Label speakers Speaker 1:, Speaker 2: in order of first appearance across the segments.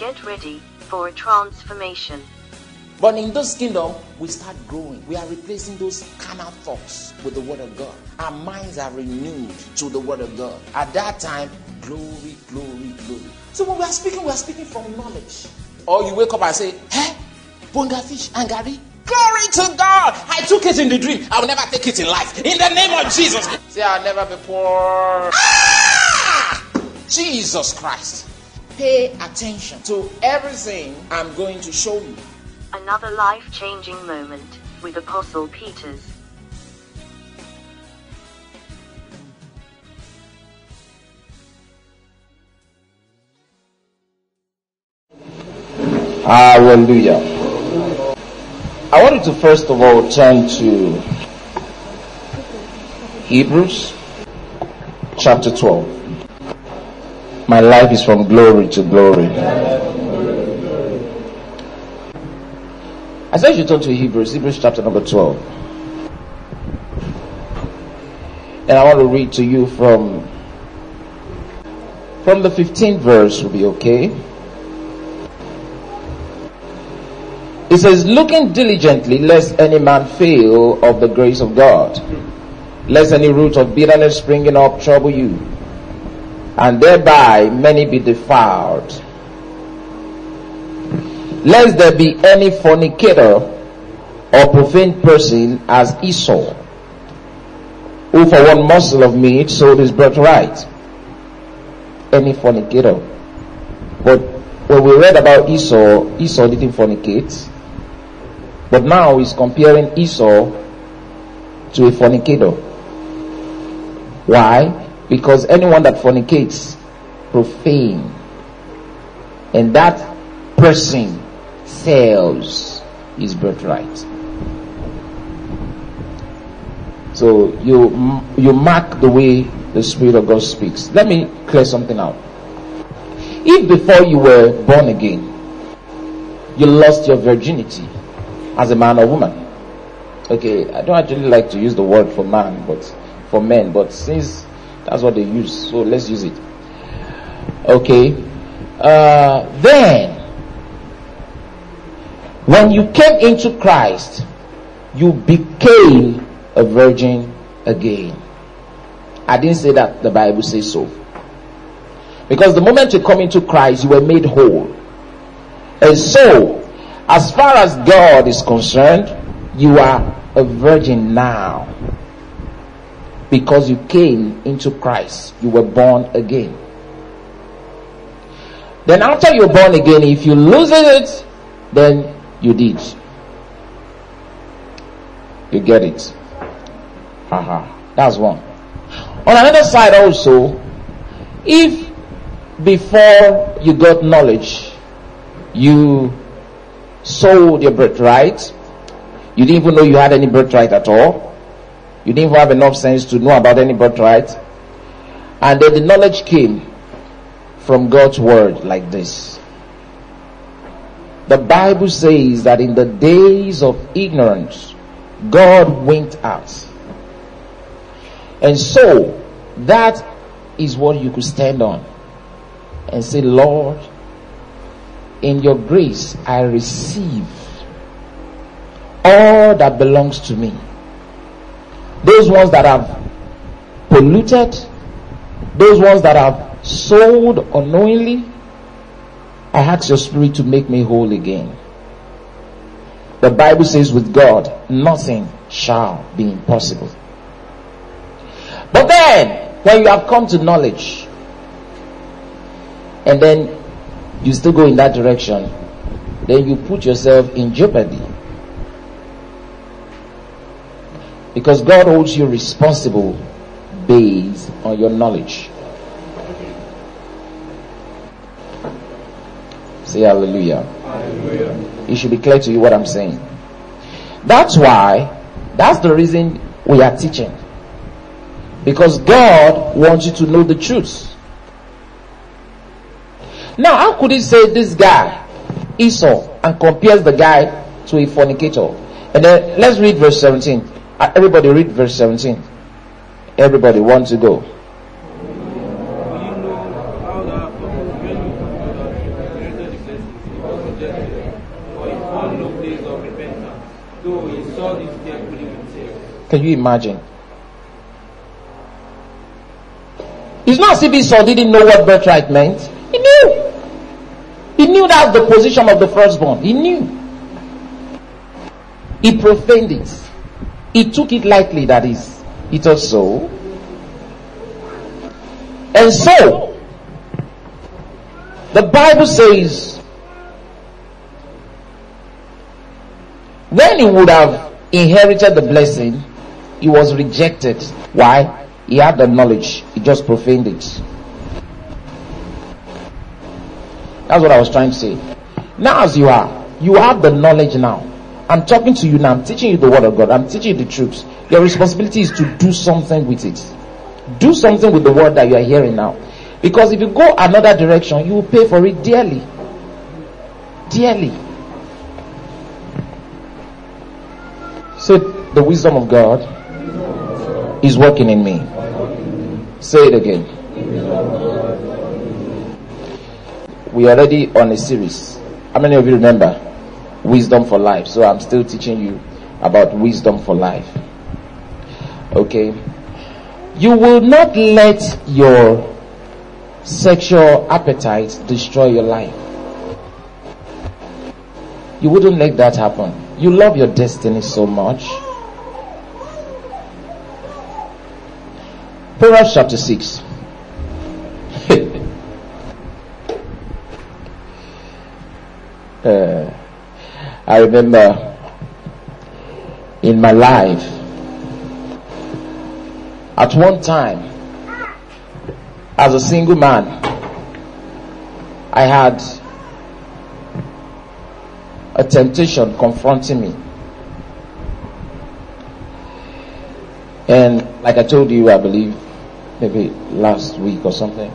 Speaker 1: Get ready for a transformation.
Speaker 2: But in this kingdom, we start growing. We are replacing those carnal thoughts with the word of God. Our minds are renewed to the word of God. At that time, glory, glory, glory. So when we are speaking, we are speaking from knowledge. Or you wake up and say, Hey, bonga fish and Gary. Glory to God. I took it in the dream. I will never take it in life. In the name of Jesus. Say, I'll never be poor. Ah! Jesus Christ. Pay attention to everything I'm going to show you.
Speaker 1: Another life changing moment with Apostle Peters.
Speaker 3: Hallelujah. I want you to first of all turn to Hebrews chapter 12. My life is from glory to glory. I said you turn to Hebrews, Hebrews chapter number 12. And I want to read to you from from the 15th verse will be okay. It says, looking diligently, lest any man fail of the grace of God, lest any root of bitterness springing up trouble you, and thereby many be defiled. Lest there be any fornicator or profane person as Esau, who for one morsel of meat sold his birthright. Any fornicator. But when we read about Esau, Esau didn't fornicate. But now he's comparing Esau to a fornicator. Why? Because anyone that fornicates, profane, and that person sells his birthright. So you you mark the way the Spirit of God speaks. Let me clear something out. If before you were born again, you lost your virginity, as a man or woman. Okay, I don't actually like to use the word for man, but for men, but since that's what they use, so let's use it. Okay, uh, then when you came into Christ, you became a virgin again. I didn't say that, the Bible says so. Because the moment you come into Christ, you were made whole. And so, as far as God is concerned, you are a virgin now. Because you came into Christ. You were born again. Then after you're born again, if you lose it, then you did. You get it. Haha. That's one. On another side also, if before you got knowledge, you sold your birthright. You didn't even know you had any birthright at all. You didn't have enough sense to know about any birthright. And then the knowledge came from God's word like this. The Bible says that in the days of ignorance, God went out. And so, that is what you could stand on and say, Lord, in your grace I receive all that belongs to me. Those ones that have polluted, those ones that have sold unknowingly, I ask your spirit to make me whole again. The Bible says with God, nothing shall be impossible. But then, when you have come to knowledge, and then you still go in that direction, then you put yourself in jeopardy. Because God holds you responsible based on your knowledge. Say hallelujah. hallelujah. It should be clear to you what I'm saying. That's why, that's the reason we are teaching. Because God wants you to know the truth. Now, how could he say this guy, Esau, and compares the guy to a fornicator? And then let's read verse 17. Everybody read verse 17. Everybody want to go. Can you imagine? It's not as if Esau didn't know what birthright meant. He knew. He knew that was the position of the firstborn. He knew. He profaned it. He took it lightly, that is. It was so. And so, the Bible says, when he would have inherited the blessing, he was rejected. Why? He had the knowledge, he just profaned it. That's what I was trying to say. Now, as you are, you have the knowledge now. I'm talking to you now. I'm teaching you the word of God. I'm teaching you the truth. Your responsibility is to do something with it. Do something with the word that you are hearing now. Because if you go another direction, you will pay for it dearly. Dearly. So the wisdom of God is working in me. Say it again. We are already on a series. How many of you remember? Wisdom for life. So I'm still teaching you about wisdom for life. Okay. You will not let your sexual appetite destroy your life. You wouldn't let that happen. You love your destiny so much. Proverbs chapter 6. uh, I remember in my life, at one time, as a single man, I had a temptation confronting me. And like I told you, I believe, maybe last week or something,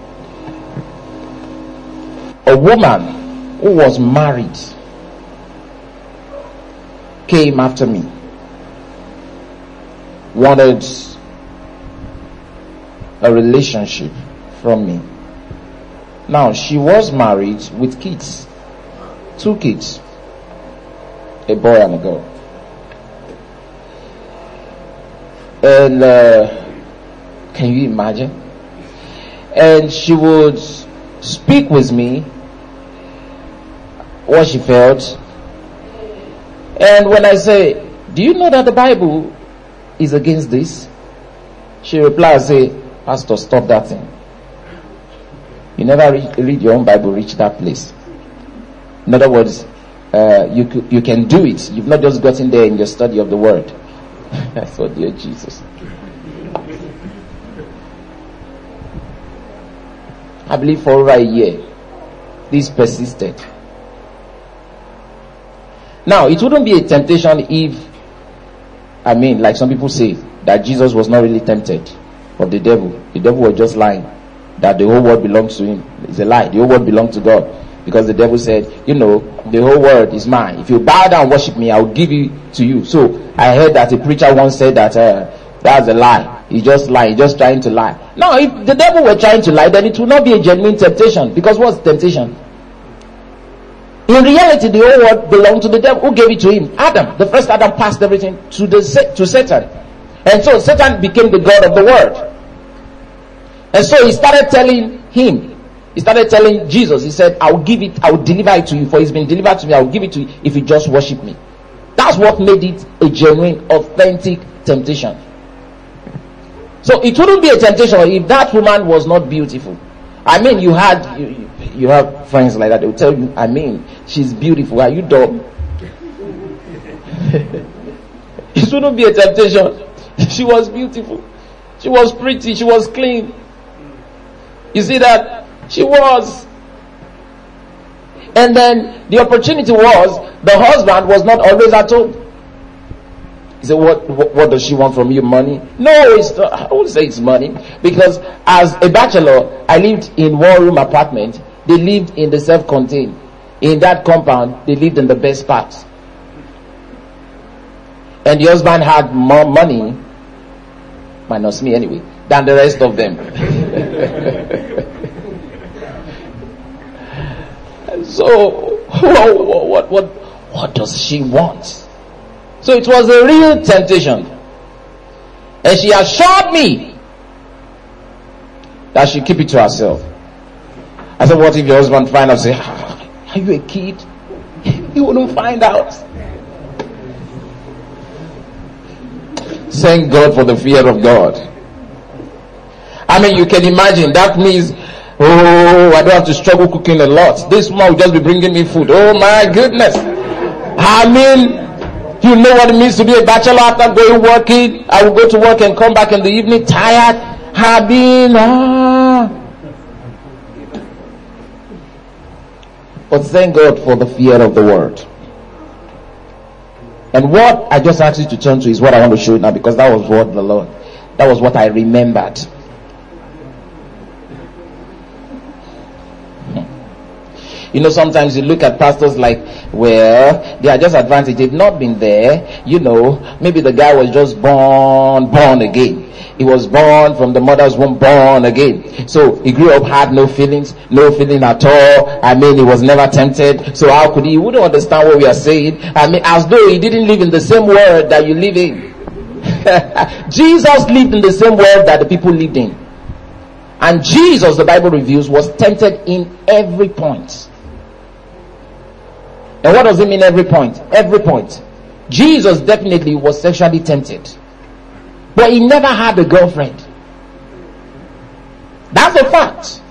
Speaker 3: a woman who was married came after me, wanted a relationship from me. Now, she was married with kids, two kids, a boy and a girl. And uh, can you imagine? And she would speak with me what she felt. And when I say, Do you know that the Bible is against this? She replies, say, Pastor, stop that thing. You never read, read your own Bible, reach that place. In other words, uh, you, you can do it. You've not just gotten there in your study of the Word. I thought, dear Jesus. I believe for over a year, this persisted. Now, it wouldn't be a temptation if, I mean, like some people say, that Jesus was not really tempted of the devil. The devil was just lying. That the whole world belongs to him. It's a lie. The whole world belongs to God. Because the devil said, you know, the whole world is mine. If you bow down and worship me, I will give it to you. So I heard that a preacher once said that uh, that's a lie. He's just lying, just trying to lie. Now, if the devil were trying to lie, then it would not be a genuine temptation. Because what's temptation? In reality, the whole world belonged to the devil. Who gave it to him? Adam. The first Adam passed everything to the to Satan. And so Satan became the God of the world. And so he started telling him, he started telling Jesus, he said, I will give it, I will deliver it to you, for it's been delivered to me, I will give it to you if you just worship me. That's what made it a genuine, authentic temptation. So it wouldn't be a temptation if that woman was not beautiful. I mean, you had, you, you have friends like that, they will tell you, I mean, she's beautiful. Are you dumb? it wouldn't be a temptation. She was beautiful. She was pretty. She was clean. You see that? She was. And then the opportunity was the husband was not always at home. He said, what, what, what does she want from you? Money? No, it's not, I would say it's money. Because as a bachelor, I lived in one room apartment. They lived in the self-contained. In that compound, they lived in the best part. And the husband had more money minus me anyway, than the rest of them. so, what, what, what, what does she want? So it was a real temptation. And she assured me that she keep it to herself. I said, what if your husband find out? Say, are you a kid? He wouldn't find out. Thank God for the fear of God. I mean, you can imagine that means, oh, I don't have to struggle cooking a lot. This one will just be bringing me food. Oh my goodness. I mean, you know what it means to be a bachelor after going working. I will go to work and come back in the evening tired, having, ah. But thank God for the fear of the word. And what I just asked you to turn to is what I want to show you now because that was what the Lord, that was what I remembered. You know, sometimes you look at pastors like, well, they are just advanced. They've not been there. You know, maybe the guy was just born, born again. He was born from the mother's womb, born again. So he grew up, had no feelings, no feeling at all. I mean, he was never tempted. So how could he? He wouldn't understand what we are saying. I mean, as though he didn't live in the same world that you live in. Jesus lived in the same world that the people lived in. And Jesus, the Bible reveals, was tempted in every point. And what does it mean every point? Every point. Jesus definitely was sexually tempted. But he never had a girlfriend. That's a fact.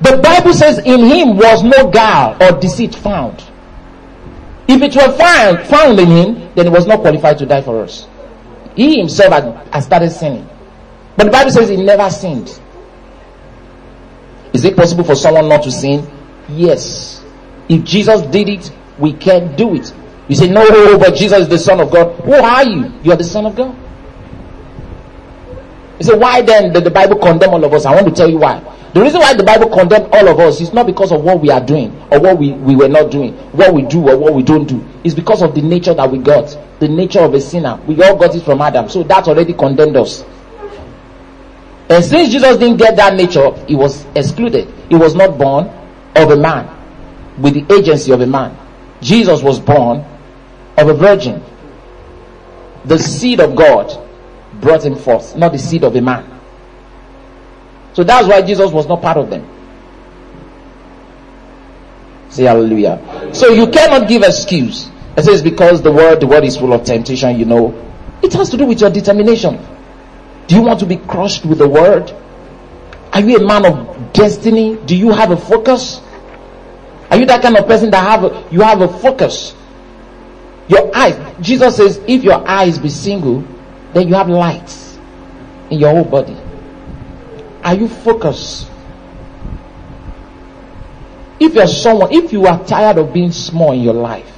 Speaker 3: The Bible says in him was no guile or deceit found. If it were found, found in him, then he was not qualified to die for us. He himself had, had started sinning. But the Bible says he never sinned. Is it possible for someone not to sin? Yes. If Jesus did it, we can't do it. You say, no, but Jesus is the Son of God. Who are you? You are the Son of God. You say, why then did the Bible condemn all of us? I want to tell you why. The reason why the Bible condemned all of us is not because of what we are doing or what we, we were not doing, what we do or what we don't do. It's because of the nature that we got, the nature of a sinner. We all got it from Adam. So that already condemned us. And since Jesus didn't get that nature, he was excluded. He was not born of a man with the agency of a man. Jesus was born of a virgin. The seed of God brought him forth, not the seed of a man. So that's why Jesus was not part of them. Say hallelujah. So you cannot give excuse. It says because the word, the word is full of temptation, you know. It has to do with your determination. Do you want to be crushed with the word? Are you a man of destiny? Do you have a focus? Are you that kind of person that have a, you have a focus? Your eyes. Jesus says, if your eyes be single, then you have lights in your whole body. Are you focused? If you're someone, if you are tired of being small in your life,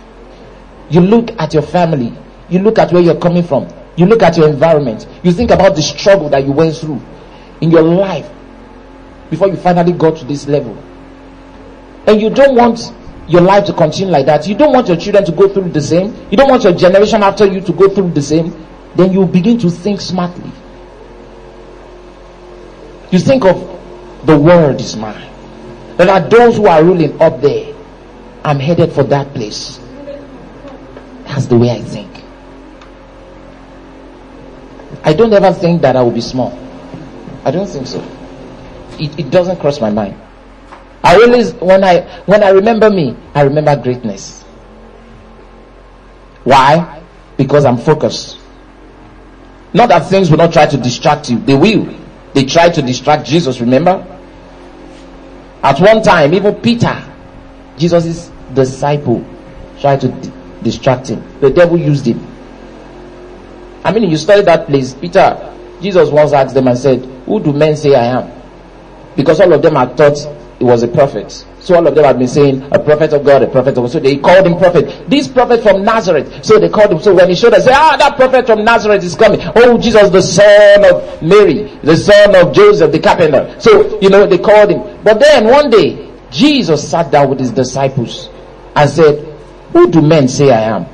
Speaker 3: you look at your family, you look at where you're coming from, you look at your environment, you think about the struggle that you went through in your life before you finally got to this level and you don't want your life to continue like that, you don't want your children to go through the same, you don't want your generation after you to go through the same, then you begin to think smartly. You think of the world is mine. There are those who are ruling up there. I'm headed for that place. That's the way I think. I don't ever think that I will be small. I don't think so. It, it doesn't cross my mind. I always, when I, when I remember me, I remember greatness. Why? Because I'm focused. Not that things will not try to distract you. They will. They tried to distract Jesus, remember? At one time, even Peter, Jesus' disciple, tried to d- distract him. The devil used him. I mean, you study that place. Peter, Jesus once asked them and said, Who do men say I am? Because all of them had thought was a prophet. So all of them had been saying, a prophet of God, a prophet of God. So they called him prophet. This prophet from Nazareth. So they called him. So when he showed us, say, ah, that prophet from Nazareth is coming. Oh, Jesus, the son of Mary, the son of Joseph, the carpenter. So, you know, they called him. But then one day, Jesus sat down with his disciples and said, who do men say I am?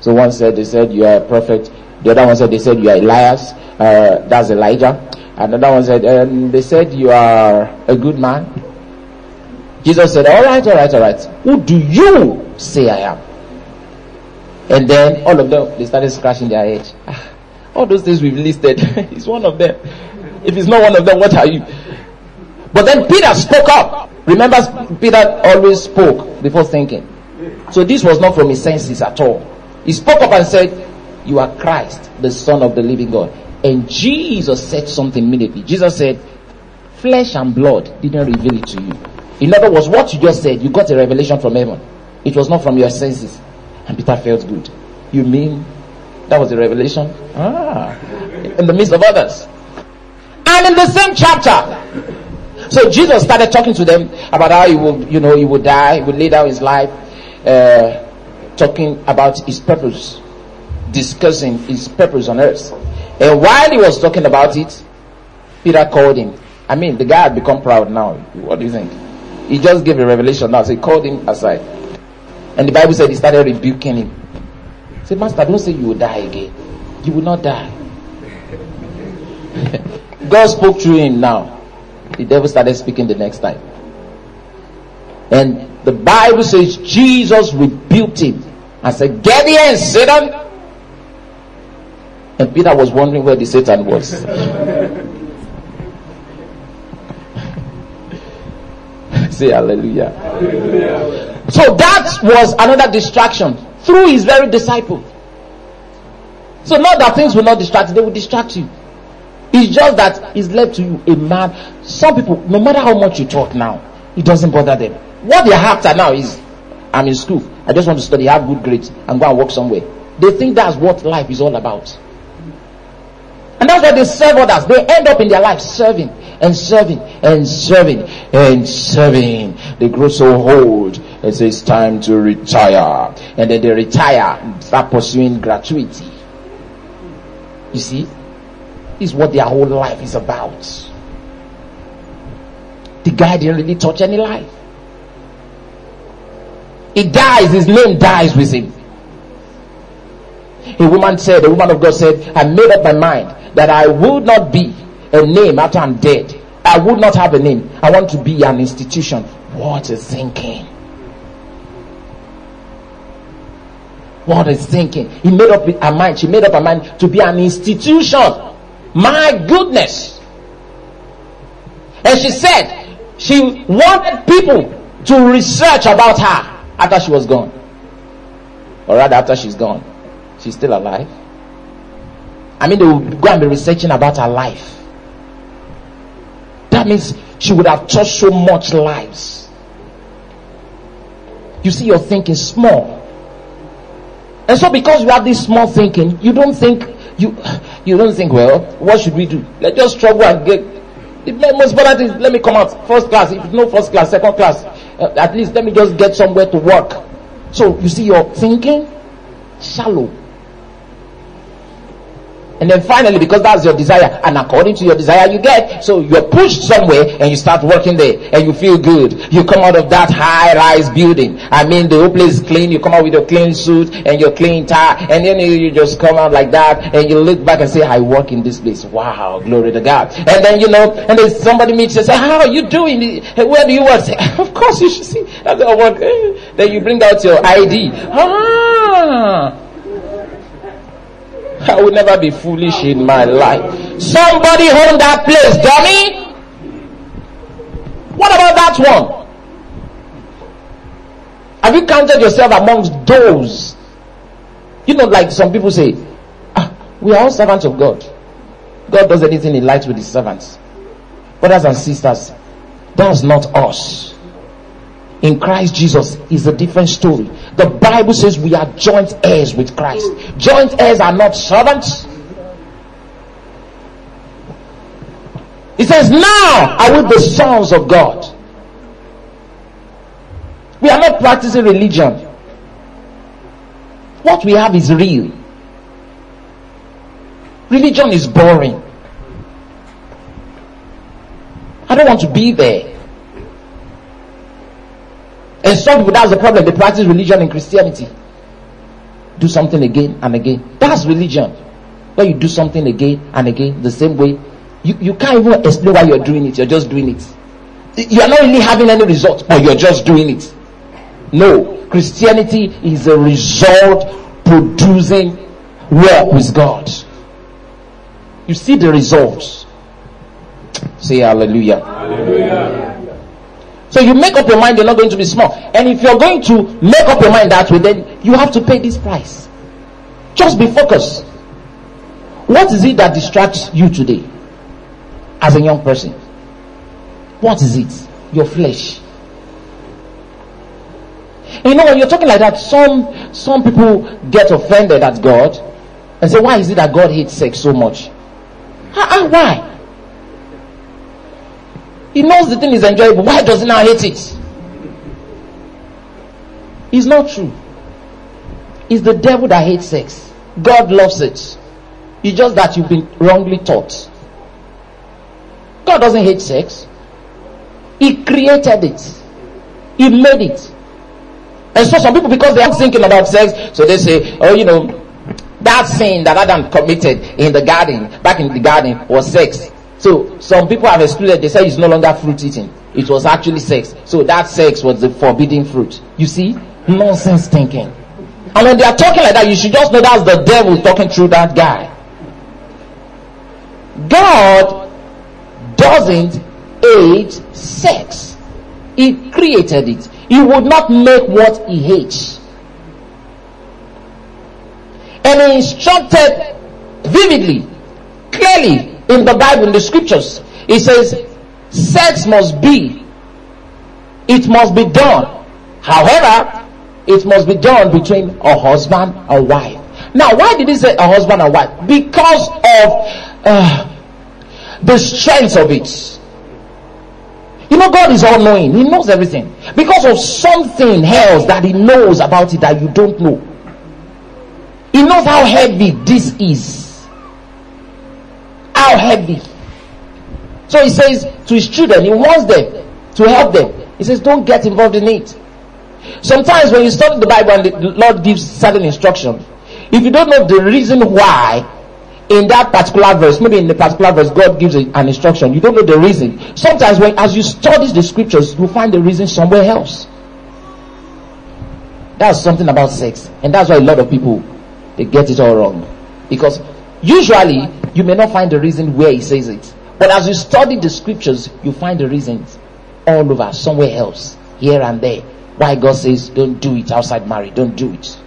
Speaker 3: So one said, they said, you are a prophet. The other one said, they said, you are Elias. Uh, that's Elijah. Another one said, um, they said, you are a good man. Jesus said, All right, all right, all right. Who do you say I am? And then all of them, they started scratching their head. Ah, all those things we've listed, he's one of them. If he's not one of them, what are you? But then Peter spoke up. Remember, Peter always spoke before thinking. So this was not from his senses at all. He spoke up and said, You are Christ, the Son of the living God. And Jesus said something immediately. Jesus said, Flesh and blood didn't reveal it to you. In other words, what you just said, you got a revelation from heaven. It was not from your senses. And Peter felt good. You mean that was a revelation? Ah, in the midst of others. And in the same chapter, so Jesus started talking to them about how he would, you know, he would die, he would lay down his life, uh, talking about his purpose, discussing his purpose on earth. And while he was talking about it, Peter called him. I mean, the guy had become proud now. What do you think? He just gave a revelation now, so he called him aside. And the Bible said he started rebuking him. He said, Master, don't say you will die again. You will not die. God spoke through him now. The devil started speaking the next time. And the Bible says Jesus rebuked him and said, Get here down. And Peter was wondering where the Satan was. Say hallelujah. So that was another distraction through his very disciple. So not that things will not distract you, they will distract you. It's just that it's left to you a man. Some people, no matter how much you talk now, it doesn't bother them. What they're after now is, I'm in school. I just want to study, have good grades, and go and work somewhere. They think that's what life is all about. And that's why they serve others. They end up in their life serving and serving and serving and serving. They grow so old and say it's time to retire. And then they retire and start pursuing gratuity. You see? Is what their whole life is about. The guy didn't really touch any life. He dies, his name dies with him. A woman said, a woman of God said, I made up my mind that I would not be a name after I'm dead. I would not have a name. I want to be an institution. What is thinking? What is thinking? He made up her mind. She made up her mind to be an institution. My goodness. And she said she wanted people to research about her after she was gone. Or rather, after she's gone. She's still alive. I mean, they will go and be researching about her life. That means she would have touched so much lives. You see, you're thinking small. And so, because you have this small thinking, you don't think you you don't think, well, what should we do? Let's just struggle and get. The most important is let me come out first class. If no first class, second class, uh, at least let me just get somewhere to work. So you see, you're thinking shallow. And then finally, because that's your desire, and according to your desire, you get. So you're pushed somewhere and you start working there and you feel good. You come out of that high rise building. I mean, the whole place is clean. You come out with your clean suit and your clean tie, and then you just come out like that and you look back and say, I work in this place. Wow, glory to God. And then, you know, and then somebody meets you and say, How are you doing? Where do you work? Say, of course you should see. I work. Then you bring out your ID. Ah. I will never be foolish in my life. Somebody hold that place, dummy. What about that one? Have you counted yourself amongst those? You know, like some people say, ah, we are all servants of God. God does anything he likes with his servants. Brothers and sisters, that's not us in Christ Jesus is a different story. The Bible says we are joint heirs with Christ. Joint heirs are not servants. He says, Now are we the sons of God. We are not practicing religion. What we have is real. Religion is boring. I don't want to be there. And some people, that's the problem. They practice religion and Christianity. Do something again and again. That's religion. When you do something again and again, the same way, you, you can't even explain why you're doing it. You're just doing it. You're not really having any results, but you're just doing it. No. Christianity is a result producing work with God. You see the results. Say hallelujah. Hallelujah. So you make up your mind you're not going to be small. And if you're going to make up your mind that way, then you have to pay this price. Just be focused. What is it that distracts you today as a young person? What is it? Your flesh. You know, when you're talking like that, some some people get offended at God and say, Why is it that God hates sex so much? Ah, why? He knows the thing is enjoyable. Why does he now hate it? It's not true. It's the devil that hates sex. God loves it. It's just that you've been wrongly taught. God doesn't hate sex. He created it. He made it. And so some people, because they aren't thinking about sex, so they say, oh, you know, that sin that Adam committed in the garden, back in the garden, was sex. So some people have excluded, they say it's no longer fruit eating. It was actually sex. So that sex was the forbidden fruit. You see? Nonsense thinking. And when they are talking like that, you should just know that's the devil talking through that guy. God doesn't hate sex. He created it. He would not make what he hates. And he instructed vividly, clearly in the Bible, in the scriptures. It says, sex must be, it must be done. However, it must be done between a husband and wife. Now, why did he say a husband and wife? Because of uh, the strength of it. You know, God is all knowing, He knows everything. Because of something else that He knows about it that you don't know. He knows how heavy this is how heavy. So he says to his children, he wants them to help them. He says, don't get involved in it. Sometimes when you study the Bible and the Lord gives certain instructions, if you don't know the reason why in that particular verse, maybe in the particular verse, God gives an instruction, you don't know the reason. Sometimes when as you study the scriptures, you find the reason somewhere else. That's something about sex, and that's why a lot of people they get it all wrong. Because usually you may not find the reason where he says it. But as you study the scriptures, you find the reasons all over, somewhere else, here and there. Why God says, don't do it outside marriage, don't do it.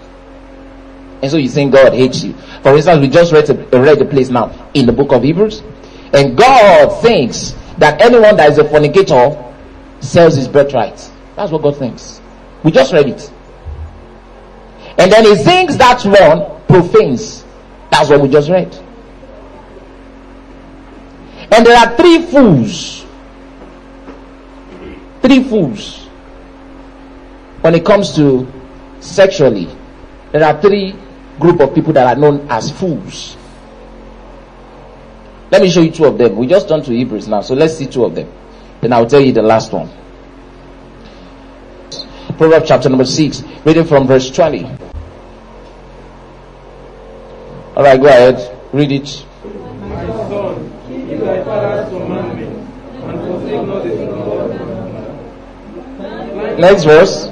Speaker 3: And so you think God hates you. For instance, we just read a, read a place now in the book of Hebrews. And God thinks that anyone that is a fornicator sells his birthright. That's what God thinks. We just read it. And then he thinks that one profanes. That's what we just read. And there are three fools. Three fools. When it comes to sexually, there are three group of people that are known as fools. Let me show you two of them. We just turned to Hebrews now, so let's see two of them. Then I'll tell you the last one. Proverbs chapter number 6, reading from verse 20. Alright, go ahead. Read it. Thy father's commandment, and forsake not the Next verse.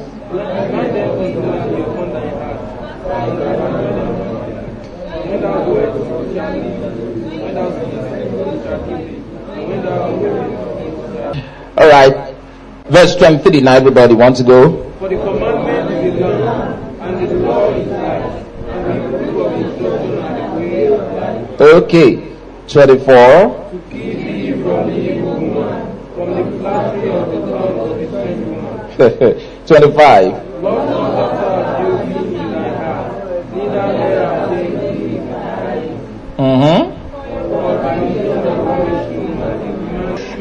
Speaker 3: All right. Verse 23 now everybody wants to go. For the commandment is and the law is life, and the book of instruction and the way of life. Okay. 24. 25. Mm-hmm.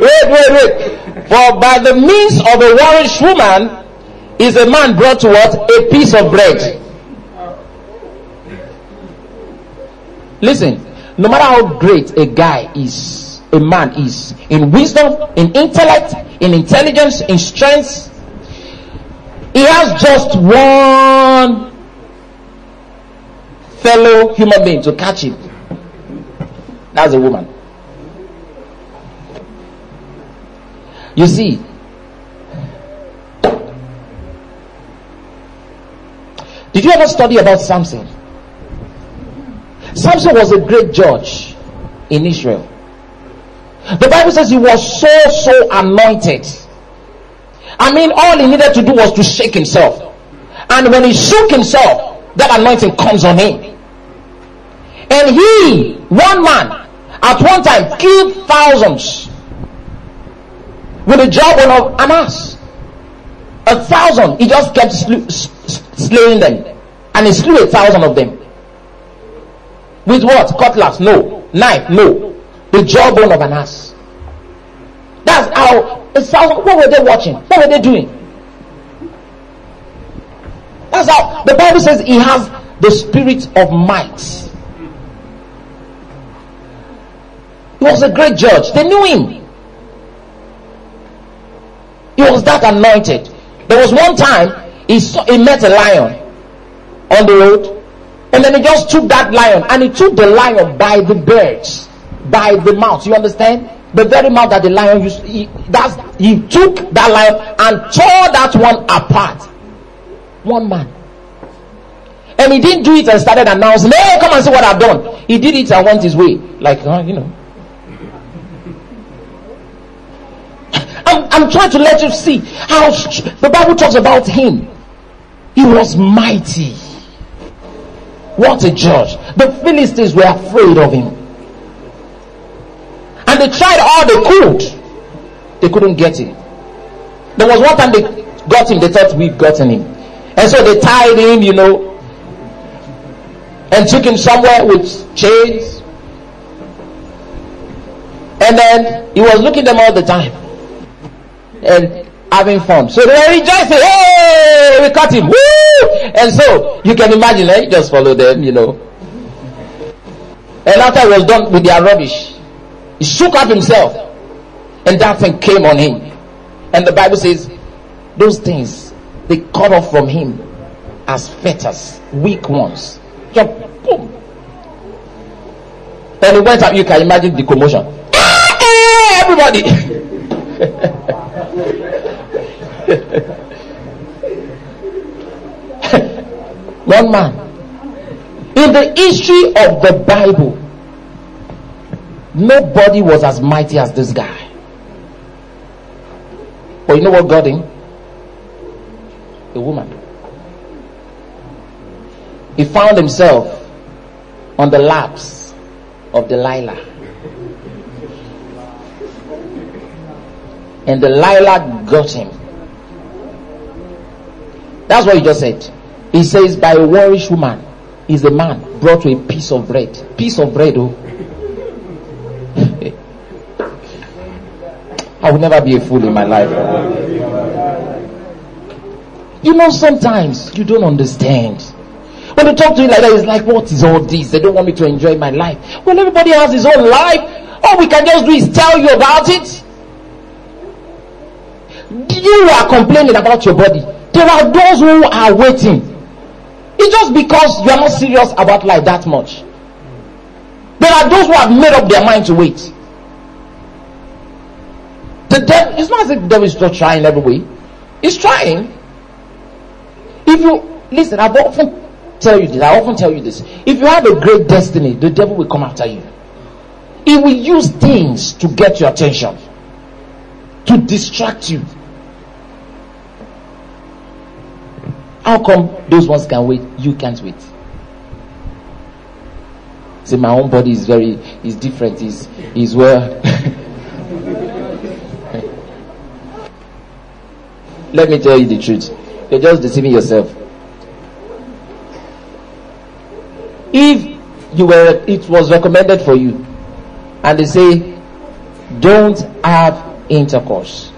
Speaker 3: Wait, wait, wait. For by the means of a whorish woman is a man brought to what? A piece of bread. Listen, no matter how great a guy is, a man is, in wisdom, in intellect, in intelligence, in strength, he has just one fellow human being to catch him. That's a woman. You see, did you ever study about Samson? Samson was a great judge in Israel. The Bible says he was so, so anointed. I mean, all he needed to do was to shake himself. And when he shook himself, that anointing comes on him. And he, one man, at one time killed thousands with the jawbone of an ass. A thousand, he just kept slaying them. And he slew a thousand of them. With what? Cutlass? No. Knife? No. The jawbone of an ass. That's how a thousand. What were they watching? What were they doing? That's how the Bible says he has the spirit of might. He was a great judge. They knew him. He was that anointed. There was one time he saw he met a lion on the road, and then he just took that lion and he took the lion by the birds, by the mouth. You understand? The very mouth that the lion used. He, that's he took that lion and tore that one apart. One man. And he didn't do it and started announcing, "Hey, come and see what I've done." He did it and went his way, like uh, you know. I'm, I'm trying to let you see how the Bible talks about him. He was mighty. What a judge. The Philistines were afraid of him. And they tried all they could. They couldn't get him. There was one time they got him, they thought we've gotten him. And so they tied him, you know, and took him somewhere with chains. And then he was looking at them all the time and having fun. So they were rejoicing. Hey, we caught him. Woo! And so you can imagine, eh? Just follow them, you know. And after he was done with their rubbish, he shook up himself, and that thing came on him. And the Bible says, those things they cut off from him as fetters, weak ones. Just boom. And he went out. You can imagine the commotion. Ah, eh, everybody. One man. In the history of the Bible, nobody was as mighty as this guy. But you know what got him? A woman. He found himself on the laps of Delilah. And Delilah got him. That's what he just said. He says, by a whorish woman is a man brought to a piece of bread. Piece of bread, oh. I will never be a fool in my life. You know, sometimes you don't understand. When they talk to you like that, it's like, what is all this? They don't want me to enjoy my life. Well, everybody has his own life. All we can just do is tell you about it. You are complaining about your body. There are those who are waiting. It's just because you are not serious about life that much. There are those who have made up their mind to wait. The devil, it's not as if the devil is not trying every way. He's trying. If you listen, I've often tell you this, I often tell you this. If you have a great destiny, the devil will come after you. He will use things to get your attention, to distract you. How come those ones can wait? You can't wait. See, my own body is very is different, is is well. Let me tell you the truth. You're just deceiving yourself. If you were it was recommended for you, and they say don't have intercourse,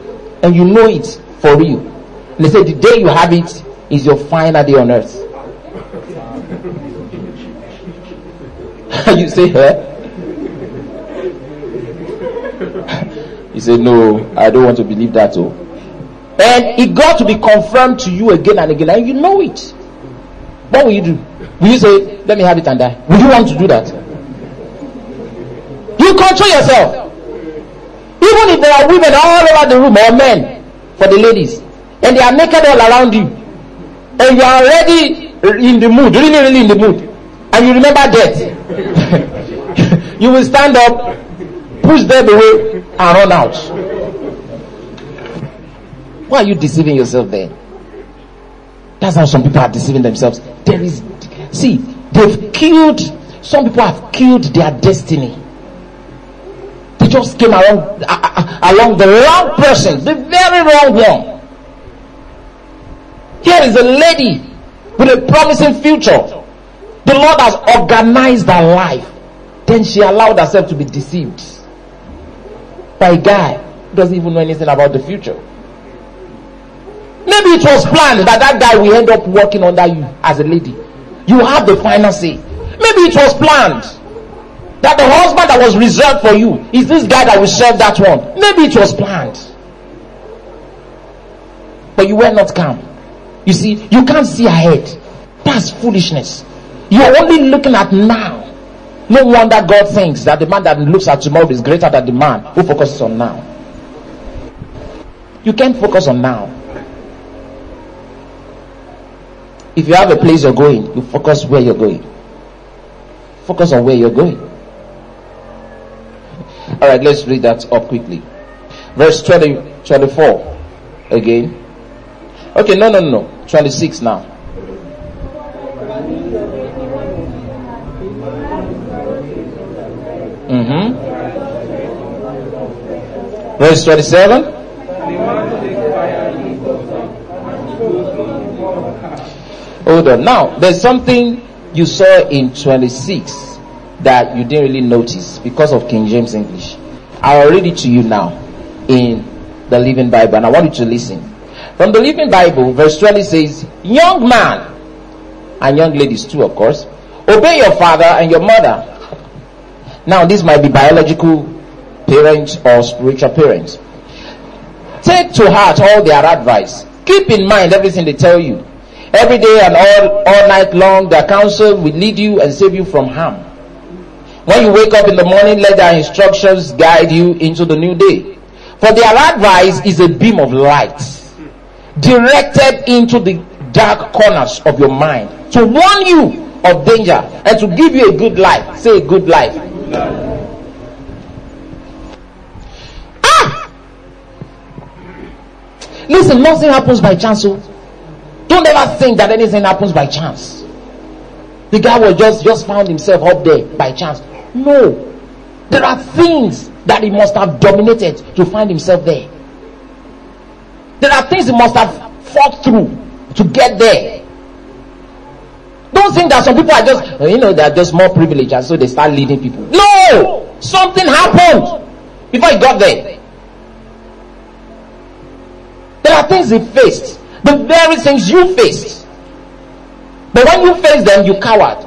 Speaker 3: and you know it for real. And they say the day you have it, is your final day on earth. you say, huh? you say, no, I don't want to believe that. Oh. And it got to be confirmed to you again and again, and you know it. What will you do? Will you say, let me have it and die? Will you want to do that? You control yourself. Even if there are women all over the room or men for the ladies, and they are naked all around you, and you are already in the mood, really, really in the mood, and you remember death, you will stand up, push them away, and run out. Why are you deceiving yourself there? That's how some people are deceiving themselves. There is, see, they've killed, some people have killed their destiny. They just came along, uh, along the wrong person, the very wrong one. Here is a lady with a promising future. The Lord has organized her life. Then she allowed herself to be deceived by a guy who doesn't even know anything about the future. Maybe it was planned that that guy will end up working under you as a lady. You have the final say. Maybe it was planned that the husband that was reserved for you is this guy that will serve that one. Maybe it was planned. But you were not calm. You see, you can't see ahead. That's foolishness. You're only looking at now. No wonder God thinks that the man that looks at tomorrow is greater than the man who focuses on now. You can't focus on now. If you have a place you're going, you focus where you're going. Focus on where you're going. All right, let's read that up quickly. Verse 20, 24 again. Okay, no, no, no. 26 now. Mm-hmm. Verse 27. Hold on. Now, there's something you saw in 26 that you didn't really notice because of King James English. I'll read it to you now in the Living Bible, and I want you to listen. From the Living Bible, verse 20 says, Young man, and young ladies too, of course, obey your father and your mother. Now, this might be biological parents or spiritual parents. Take to heart all their advice. Keep in mind everything they tell you. Every day and all, all night long, their counsel will lead you and save you from harm. When you wake up in the morning, let their instructions guide you into the new day. For their advice is a beam of light directed into the dark corners of your mind to warn you of danger and to give you a good life. Say good life. Ah! Listen, nothing happens by chance. Don't ever think that anything happens by chance. The guy was just just found himself up there by chance. No. There are things that he must have dominated to find himself there. There are things he must have fought through to get there. Don't think that some people are just, you know, they're just more privileged and so they start leading people. No! Something happened before he got there. There are things he faced. The very things you faced. But when you face them, you coward.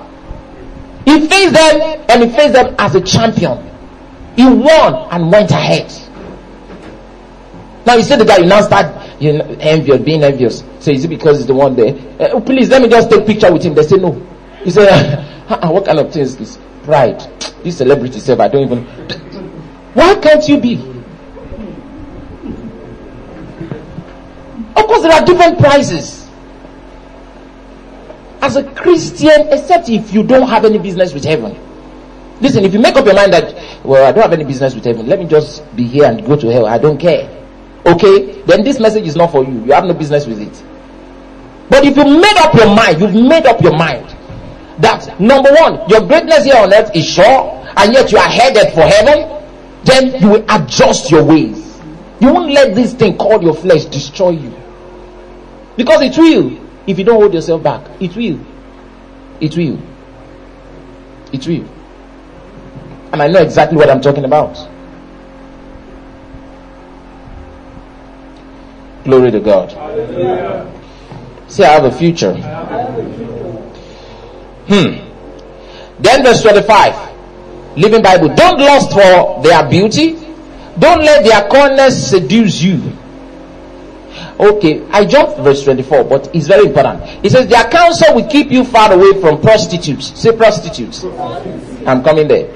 Speaker 3: He faced them and he faced them as a champion. He won and went ahead. Now you see the guy, you now start you know, envious, being envious. So is it because he's the one there? Uh, please let me just take picture with him. They say no. He said, uh, what kind of thing is this? Pride. This celebrity said, I don't even. Why can't you be? Of course, there are different prices. As a Christian, except if you don't have any business with heaven. Listen, if you make up your mind that, well, I don't have any business with heaven, let me just be here and go to hell. I don't care. Okay? Then this message is not for you. You have no business with it. But if you made up your mind, you've made up your mind that number one, your greatness here on earth is sure, and yet you are headed for heaven, then you will adjust your ways. You won't let this thing called your flesh destroy you. Because it will. If you don't hold yourself back, it will. It will. It will. And I know exactly what I'm talking about. Glory to God. Hallelujah. See, I have a future. Hmm. Then verse 25. Living Bible. Don't lust for their beauty. Don't let their corners seduce you. Okay, I jumped verse 24, but it's very important. It says, Their counsel will keep you far away from prostitutes. Say prostitutes. I'm coming there.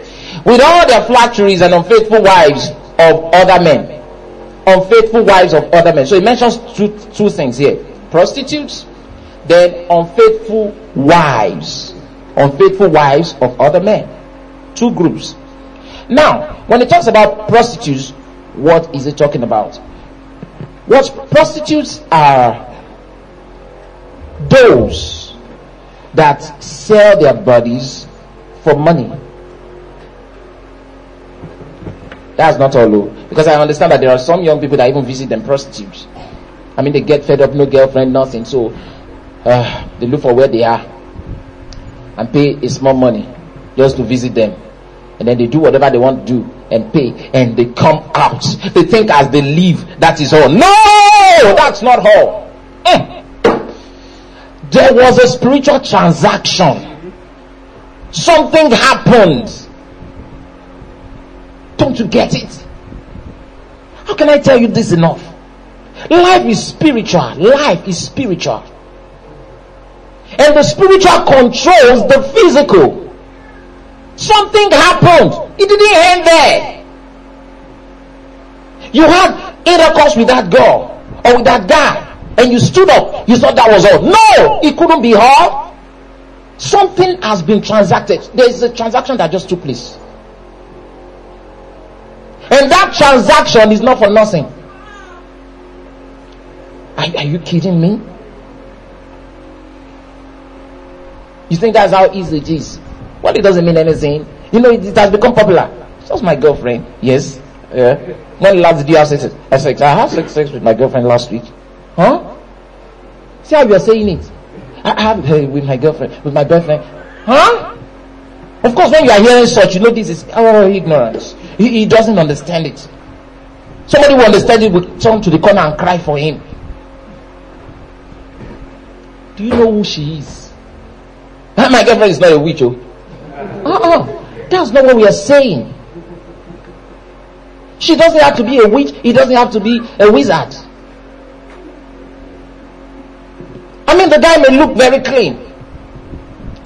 Speaker 3: With all their flatteries and unfaithful wives of other men. Unfaithful wives of other men. So he mentions two, two things here prostitutes, then unfaithful wives unfaithful wives of other men. Two groups. Now, when it talks about prostitutes, what is it talking about? What prostitutes are those that sell their bodies for money. That's not all, though, because I understand that there are some young people that even visit them prostitutes. I mean, they get fed up, no girlfriend, nothing, so uh, they look for where they are and pay a small money just to visit them. And then they do whatever they want to do and pay and they come out. They think as they leave, that is all. No! That's not all. Mm. There was a spiritual transaction. Something happened. Don't you get it? How can I tell you this enough? Life is spiritual. Life is spiritual. And the spiritual controls the physical. Something happened. It didn't end there. You had intercourse with that girl or with that guy and you stood up. You thought that was all. No, it couldn't be all. Something has been transacted. There is a transaction that just took place. And that transaction is not for nothing. Are, are you kidding me? You think that's how easy it is? Well, it doesn't mean anything. You know, it, it has become popular. Just my girlfriend. Yes. Yeah. When last did you have sex? sex? I had sex, sex with my girlfriend last week. Huh? See how you are saying it? I have uh, with my girlfriend, with my boyfriend. Huh? Of course, when you are hearing such, you know this is oh ignorance. He, he doesn't understand it. Somebody who understands it would turn to the corner and cry for him. Do you know who she is? My girlfriend is not a witch, oh. Uh-uh. That's not what we are saying. She doesn't have to be a witch. He doesn't have to be a wizard. I mean, the guy may look very clean.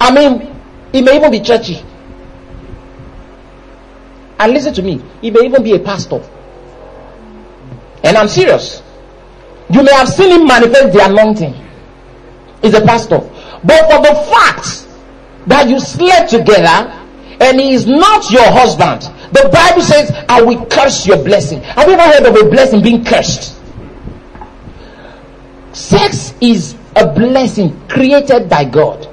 Speaker 3: I mean, he may even be churchy. And listen to me, he may even be a pastor. And I'm serious. You may have seen him manifest the anointing. He's a pastor. But for the fact that you slept together and he is not your husband, the Bible says, I will curse your blessing. Have you ever heard of a blessing being cursed? Sex is a blessing created by God.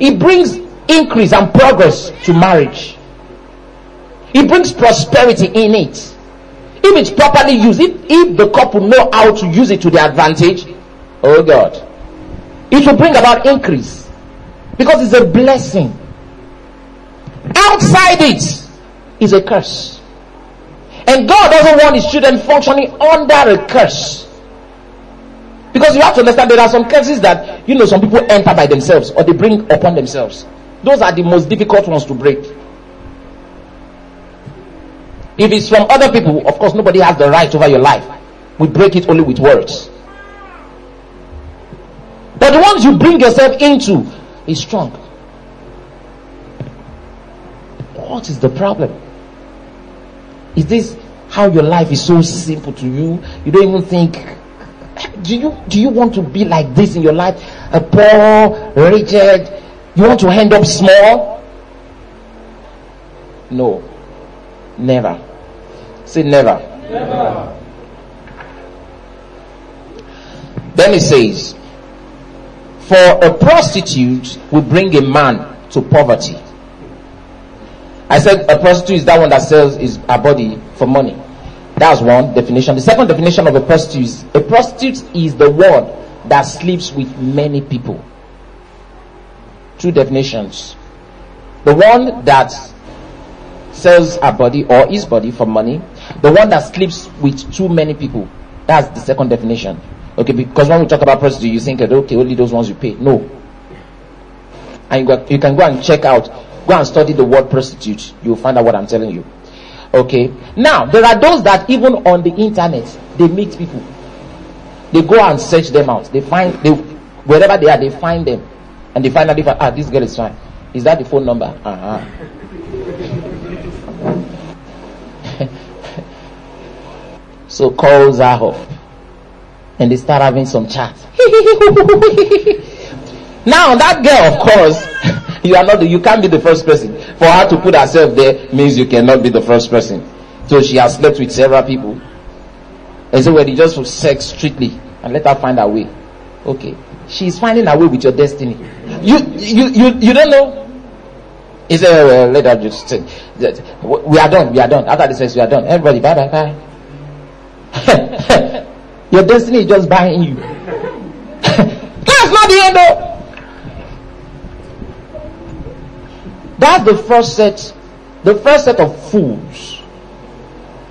Speaker 3: It brings increase and progress to marriage. It brings prosperity in it. If it's properly used, if, if the couple know how to use it to their advantage, oh God, it will bring about increase because it's a blessing. Outside it is a curse. And God doesn't want his children functioning under a curse. Because you have to understand there are some curses that, you know, some people enter by themselves or they bring upon themselves. Those are the most difficult ones to break. If it's from other people, of course, nobody has the right over your life. We break it only with words. But the ones you bring yourself into is strong. What is the problem? Is this how your life is so simple to you? You don't even think do you do you want to be like this in your life? A poor, wretched, you want to end up small? No. Never. Say never. Never. Then he says, For a prostitute will bring a man to poverty. I said a prostitute is that one that sells his her body for money. That's one definition. The second definition of a prostitute is a prostitute is the one that sleeps with many people. Two definitions. The one that sells her body or his body for money. The one that sleeps with too many people. That's the second definition. Okay, because when we talk about prostitute, you think, that okay, only those ones you pay. No. And you, got, you can go and check out, go and study the word prostitute. You'll find out what I'm telling you. Okay. Now, there are those that even on the internet, they meet people. They go and search them out. They find, they, wherever they are, they find them. And they find out if, ah, this girl is fine. Is that the phone number? Uh-huh. so her off. And they start having some chat. now that girl, of course, you are not. You can't be the first person. For her to put herself there means you cannot be the first person. So she has slept with several people. And so, well, you just for sex strictly and let her find her way. Okay, she's finding her way with your destiny. You you you you don't know. He said, well, let her just say, we are done, we are done. After the sex, we are done. Everybody, bye bye bye. your destiny is just buying you. That's not the end though. That's the first set. The first set of fools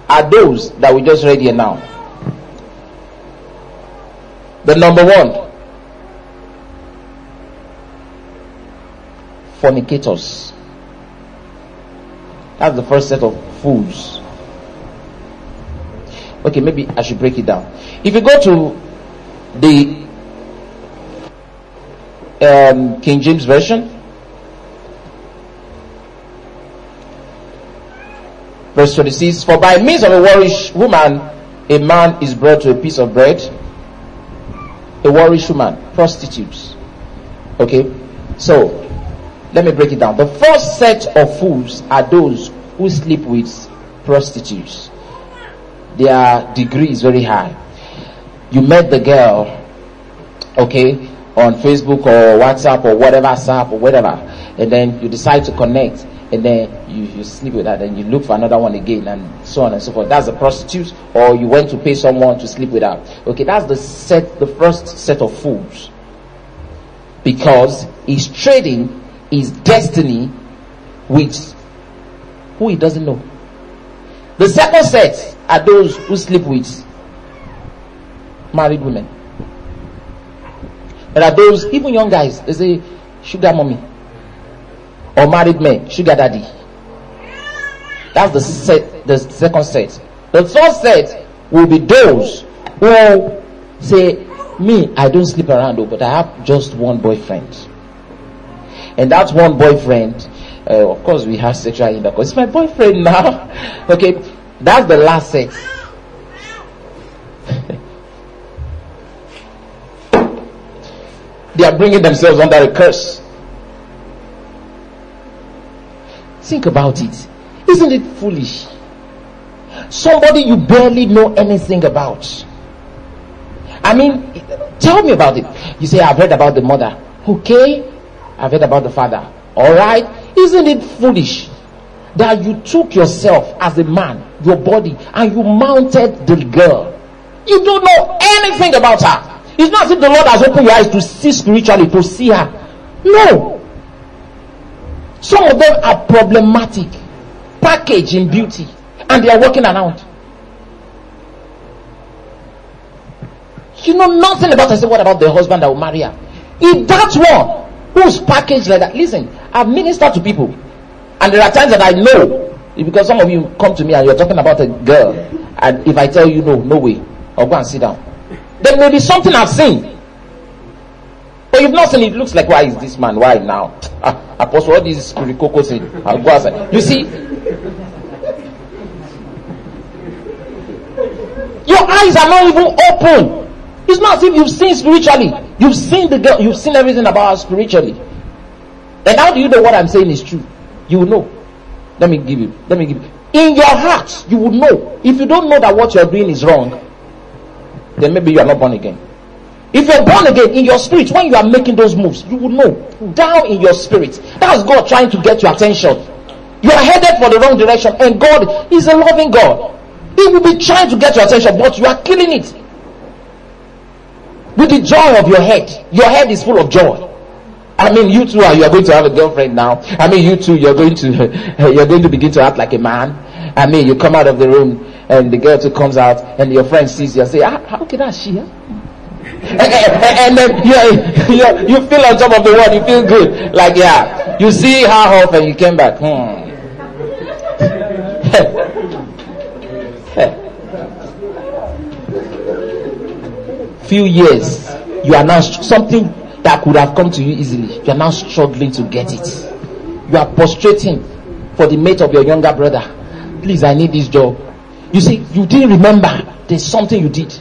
Speaker 3: are those that we just read here now. The number one, fornicators. That's the first set of fools. Okay, maybe I should break it down. If you go to the um, King James Version, verse 26 For by means of a whorish woman, a man is brought to a piece of bread. A whorish woman, prostitutes. Okay, so let me break it down. The first set of fools are those who sleep with prostitutes. Their degree is very high. You met the girl, okay, on Facebook or WhatsApp or whatever, app or whatever, and then you decide to connect, and then you, you sleep with that, and you look for another one again, and so on and so forth. That's a prostitute, or you went to pay someone to sleep with her. Okay, that's the set, the first set of fools. Because he's trading his destiny with who he doesn't know. The second set are those who sleep with married women. There are those, even young guys, they say sugar mommy or married men, sugar daddy. That's the set, the second set. The third set will be those who say, Me, I don't sleep around, but I have just one boyfriend and that one boyfriend, uh, of course, we have sexual intercourse. It's my boyfriend now. okay, that's the last sex. they are bringing themselves under a curse. Think about it. Isn't it foolish? Somebody you barely know anything about. I mean, tell me about it. You say, I've read about the mother. Okay, I've heard about the father. All right? Isn't it foolish that you took yourself as a man, your body, and you mounted the girl? You don't know anything about her. It's not as if the Lord has opened your eyes to see spiritually, to see her. No. Some of them are problematic, packaged in beauty, and they are walking around. You know nothing about her. Say, what about the husband that will marry her? If that one who's packaged like that. Listen, I've ministered to people, and there are times that I know because some of you come to me and you're talking about a girl, and if I tell you no, no way, I'll go and sit down. There may be something I've seen. But you've not seen it. looks like why is this man? Why now? Ah, Apostle, what is Kurikoko saying? I'll go outside. You see, your eyes are not even open. It's not as if you've seen spiritually. You've seen the girl, you've seen everything about her spiritually. And how do you know what I'm saying is true? You will know. Let me give you. Let me give you. In your heart, you will know. If you don't know that what you're doing is wrong, then maybe you are not born again. If you're born again in your spirit, when you are making those moves, you will know. Down in your spirit. That's God trying to get your attention. You are headed for the wrong direction, and God is a loving God. He will be trying to get your attention, but you are killing it with the joy of your head. Your head is full of joy. I mean, you too are you are going to have a girlfriend now. I mean, you too you're going to you're going to begin to act like a man. I mean, you come out of the room and the girl too comes out and your friend sees you and say, ah, "How can I see her?" and, and, then you, you you feel on top of the world. You feel good, like yeah. You see off and you came back. Hmm. few years, you are now something that could have come to you easily. You are now struggling to get it. You are prostrating for the mate of your younger brother. Please, I need this job. You see, you didn't remember there's something you did.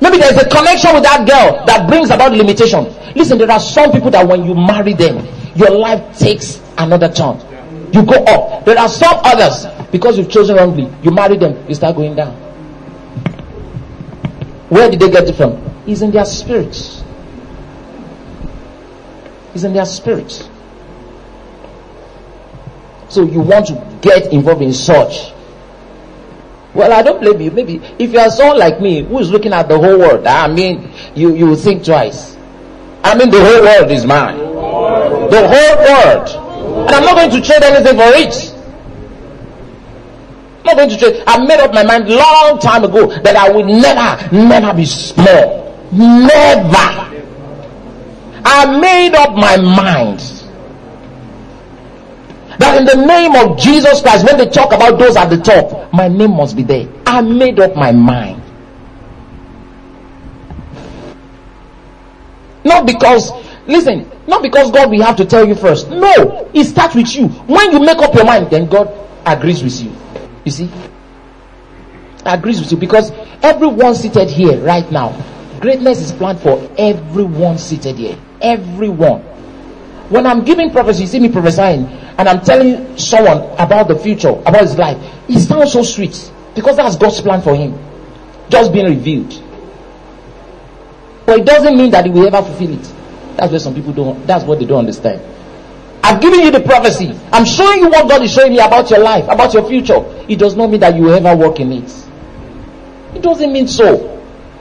Speaker 3: Maybe there's a connection with that girl that brings about limitation. Listen, there are some people that when you marry them, your life takes another turn. You go up. There are some others, because you've chosen wrongly, you marry them, you start going down. Where did they get it from? It's in their spirits. It's in their spirit. So you want to get involved in such. Well, I don't blame you. Maybe if you are someone like me who is looking at the whole world, I mean, you, you think twice. I mean, the whole world is mine. The whole world. And I'm not going to trade anything for it. I'm not going to trade. I made up my mind long time ago that I will never, never be small. Never. I made up my mind that in the name of Jesus Christ, when they talk about those at the top, my name must be there. I made up my mind. Not because, listen, not because God will have to tell you first. No, it starts with you. When you make up your mind, then God agrees with you. You see? Agrees with you because everyone seated here right now, greatness is planned for everyone seated here. Everyone. When I'm giving prophecy, you see me prophesying, and I'm telling someone about the future, about his life, it sounds so sweet because that's God's plan for him, just being revealed. But it doesn't mean that he will ever fulfill it. That's where some people don't, that's what they don't understand. I've given you the prophecy. I'm showing you what God is showing me about your life, about your future. It does not mean that you will ever walk in it. It doesn't mean so.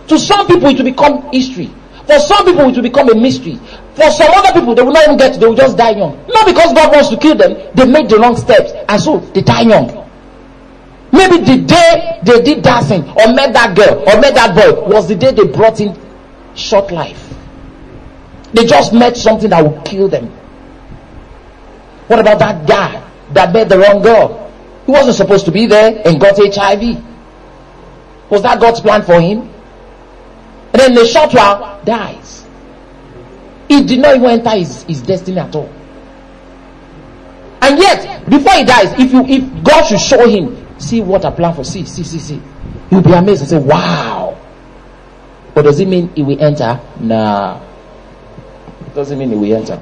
Speaker 3: To some people, it will become history. For some people, it will become a mystery. For some other people, they will not even get, they will just die young. Not because God wants to kill them, they made the wrong steps, and so they die young. Maybe the day they did that thing, or met that girl or met that boy was the day they brought in short life. They just met something that will kill them. What about that guy that met the wrong girl? He wasn't supposed to be there and got HIV. Was that God's plan for him? Then the short while dies. He did not even enter his, his destiny at all. And yet, before he dies, if you if God should show him, see what I plan for, see, see, see, see, he'll be amazed and say, Wow. But does it mean he will enter? Nah. Doesn't mean he will enter.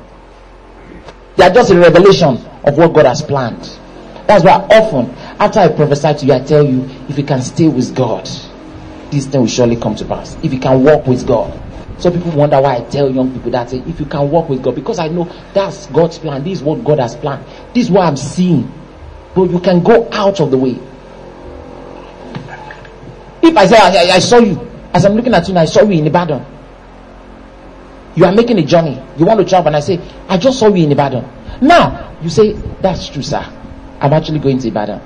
Speaker 3: They are just a revelation of what God has planned. That's why often, after I prophesy to you, I tell you, if you can stay with God, this thing will surely come to pass. If you can walk with God. So people wonder why I tell young people that say, if you can walk with God, because I know that's God's plan. This is what God has planned. This is what I'm seeing. But you can go out of the way. If I say, I, I saw you, as I'm looking at you, I saw you in Ibadan. You are making a journey. You want to travel, and I say, I just saw you in Ibadan. Now, you say, that's true, sir. I'm actually going to Ibadan.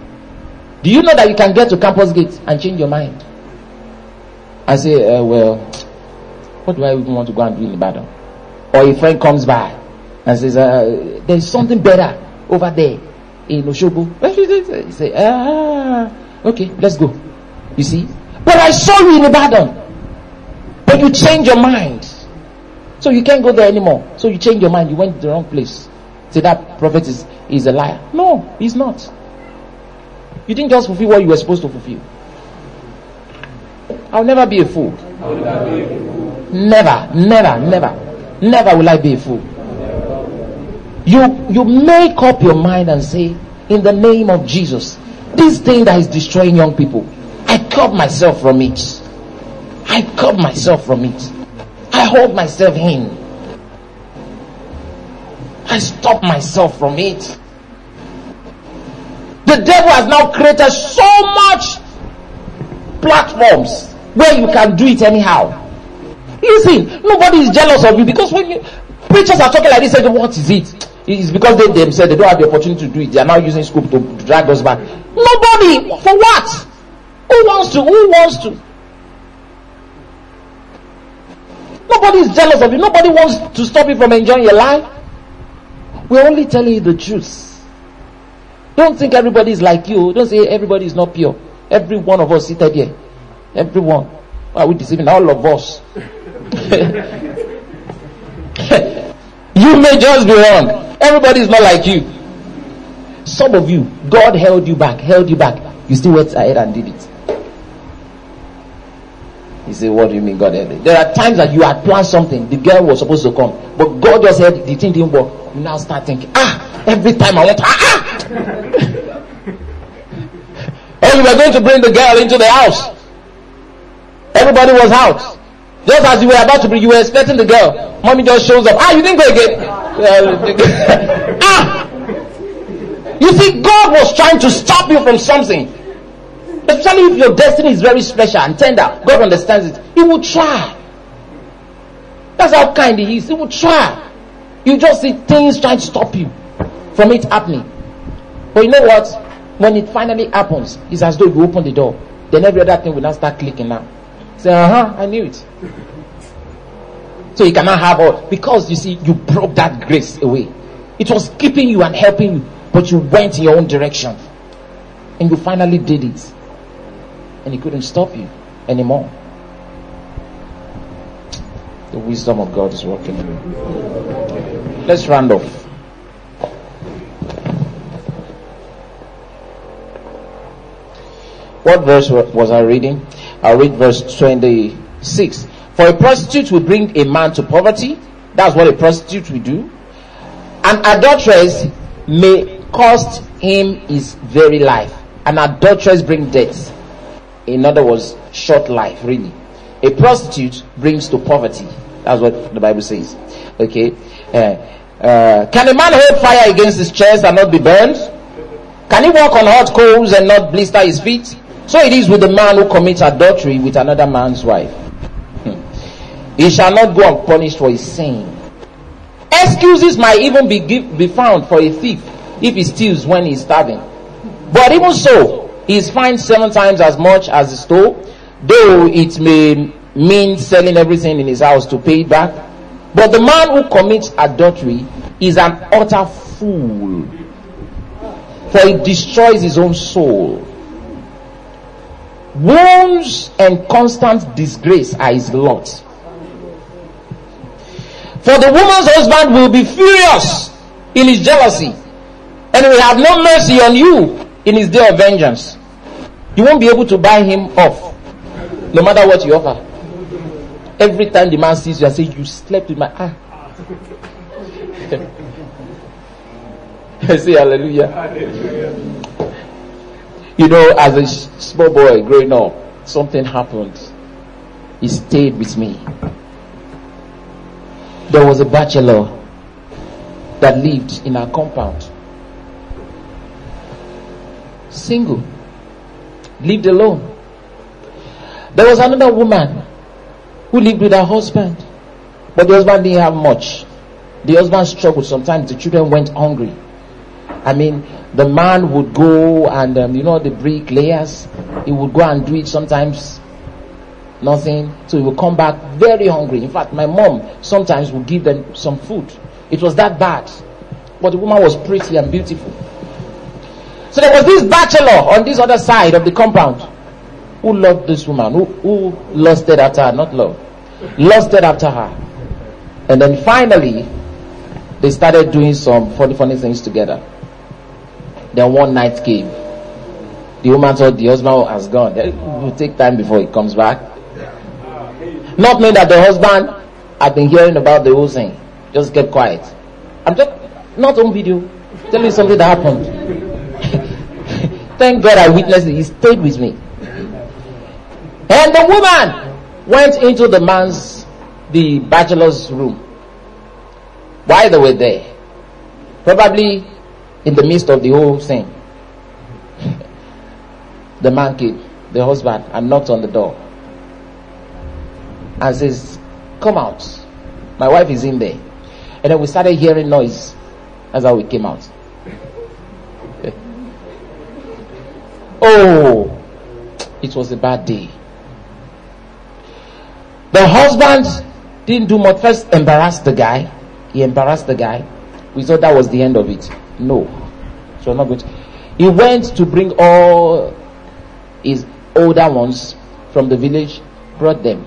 Speaker 3: Do you know that you can get to campus gate and change your mind? I say, uh, well, what do I even want to go and do in Ibadan? Or a friend comes by and says, uh, there's something better over there in Oshogbo. You say, ah, okay, let's go. You see? But I saw you in Ibadan. But you change your mind. So you can't go there anymore. So you change your mind. You went to the wrong place. Say that prophet is, is a liar. No, he's not. You didn't just fulfill what you were supposed to fulfill. I'll never be a fool. Never, never, never. Never will I be a fool. You you make up your mind and say, in the name of Jesus, this thing that is destroying young people, I cut myself from it. I cut myself from it. I hold myself in. I stop myself from it. The devil has now created so much platforms where you can do it anyhow. Listen, nobody is jealous of you because when you, preachers are talking like this, say, what is it? It's because they themselves they don't have the opportunity to do it. They are now using scoop to drag us back. Nobody for what? Who wants to? Who wants to? Nobody is jealous of you. Nobody wants to stop you from enjoying your life. We're only telling you the truth. Don't think everybody is like you. Don't say everybody is not pure. Every one of us seated here. Everyone. Why are we deceiving all of us? you may just be wrong. Everybody is not like you. Some of you, God held you back, held you back. You still went ahead and did it. He said, What do you mean, God help me? There are times that you had planned something, the girl was supposed to come, but God just said the thing didn't work. You now start thinking, Ah, every time I want to, ah, ah! and you were going to bring the girl into the house. Everybody was out. Just as you were about to bring, you were expecting the girl. Mommy just shows up. Ah, you didn't go again. ah! You see, God was trying to stop you from something. Especially if your destiny is very special and tender. God understands it. He will try. That's how kind He is. He will try. You just see things trying to stop you from it happening. But you know what? When it finally happens, it's as though you open the door. Then every other thing will now start clicking now. Say, uh huh, I knew it. So you cannot have all because you see, you broke that grace away. It was keeping you and helping you, but you went in your own direction. And you finally did it. And he couldn't stop you anymore. The wisdom of God is working. Let's round off. What verse was I reading? I'll read verse 26. For a prostitute will bring a man to poverty. That's what a prostitute will do. An adulteress may cost him his very life. An adulteress bring death. In other words, short life, really. A prostitute brings to poverty. That's what the Bible says. Okay. Uh, uh, can a man hold fire against his chest and not be burned? Can he walk on hot coals and not blister his feet? So it is with the man who commits adultery with another man's wife. Hmm. He shall not go unpunished for his sin. Excuses might even be, give, be found for a thief if he steals when he's starving. But even so, he is fined seven times as much as he stole, though it may mean selling everything in his house to pay it back. But the man who commits adultery is an utter fool, for he destroys his own soul. Wounds and constant disgrace are his lot. For the woman's husband will be furious in his jealousy and will have no mercy on you in his day of vengeance. You won't be able to buy him off no matter what you offer. Every time the man sees you and says, You slept with my. I say hallelujah. hallelujah. You know, as a small boy growing up, something happened. He stayed with me. There was a bachelor that lived in our compound. Single. Lived alone. There was another woman who lived with her husband. But the husband didn't have much. The husband struggled. Sometimes the children went hungry. I mean, the man would go and um, you know the bricklayers he would go and do it sometimes nothing. So he would come back very hungry. In fact my mom sometimes would give them some food. It was that bad. But the woman was pretty and beautiful. So there was this bachelor on this other side of the compound who loved this woman who, who lusted after her not love lusted after her. And then finally they started doing some funny funny things together then one night came. The woman thought the husband oh, has gone. It will take time before he comes back. Not knowing that the husband had been hearing about the whole thing. Just kept quiet. I'm just not on video. Tell you something that happened. Thank God I witnessed it. He stayed with me. And the woman went into the man's, the bachelor's room. While they were there, probably in the midst of the whole thing. The man came, the husband, and knocked on the door and says, Come out. My wife is in there. And then we started hearing noise. That's how we came out. oh, it was a bad day. The husband didn't do much. First, embarrassed the guy. He embarrassed the guy. We thought that was the end of it. No. So not good. He went to bring all his older ones from the village, brought them.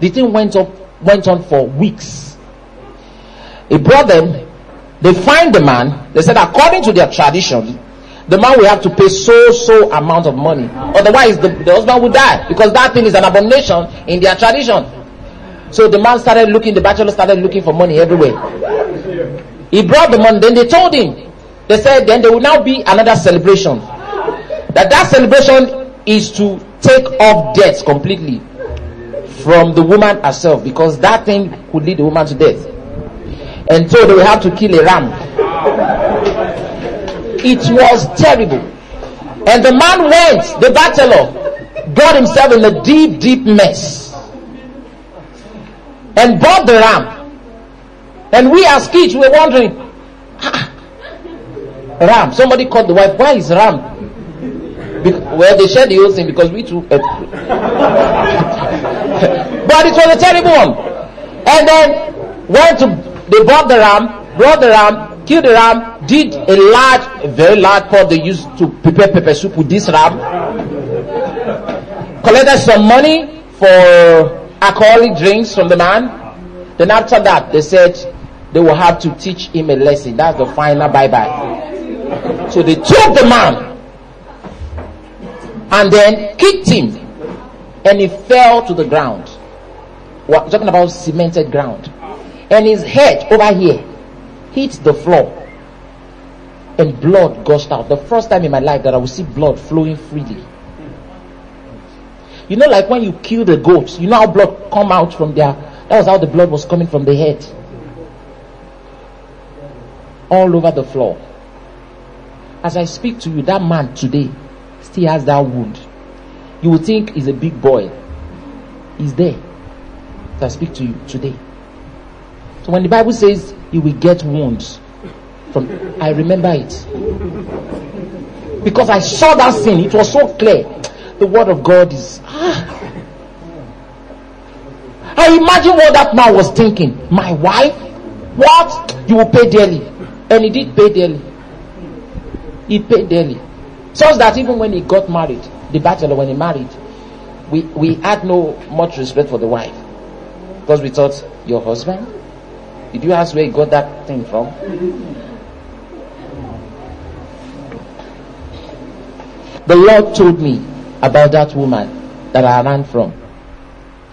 Speaker 3: The thing went up went on for weeks. He brought them, they find the man, they said according to their tradition, the man will have to pay so so amount of money. Otherwise, the, the husband will die because that thing is an abomination in their tradition. So the man started looking, the bachelor started looking for money everywhere. He brought the money, then they told him, they said, then there will now be another celebration. That that celebration is to take off debts completely from the woman herself because that thing could lead the woman to death. And so they will have to kill a ram. It was terrible. And the man went, the bachelor, got himself in a deep, deep mess. And bought the ram. And we as kids we were wondering, ah, ram. Somebody called the wife, why is ram? Well, they shared the whole thing because we too. But it was a terrible one. And then went to, they bought the ram, brought the ram, killed the ram, did a large, a very large pot they used to prepare pepper soup with this ram, collected some money for alcoholic drinks from the man. Then after that, they said they will have to teach him a lesson. That's the final bye bye. So they took the man and then kicked him and he fell to the ground. We're talking about cemented ground. And his head over here hit the floor and blood gushed out. The first time in my life that I will see blood flowing freely. You know, like when you kill the goats, you know how blood come out from there. That was how the blood was coming from the head, all over the floor. As I speak to you, that man today still has that wound. You would think he's a big boy. He's there. As I speak to you today. So when the Bible says you will get wounds, from I remember it because I saw that scene. It was so clear. The word of God is. Ah. I imagine what that man was thinking. My wife, what you will pay dearly, and he did pay dearly. He paid dearly, such that even when he got married, the bachelor when he married, we we had no much respect for the wife because we thought your husband. Did you ask where he got that thing from? The Lord told me about that woman that I ran from.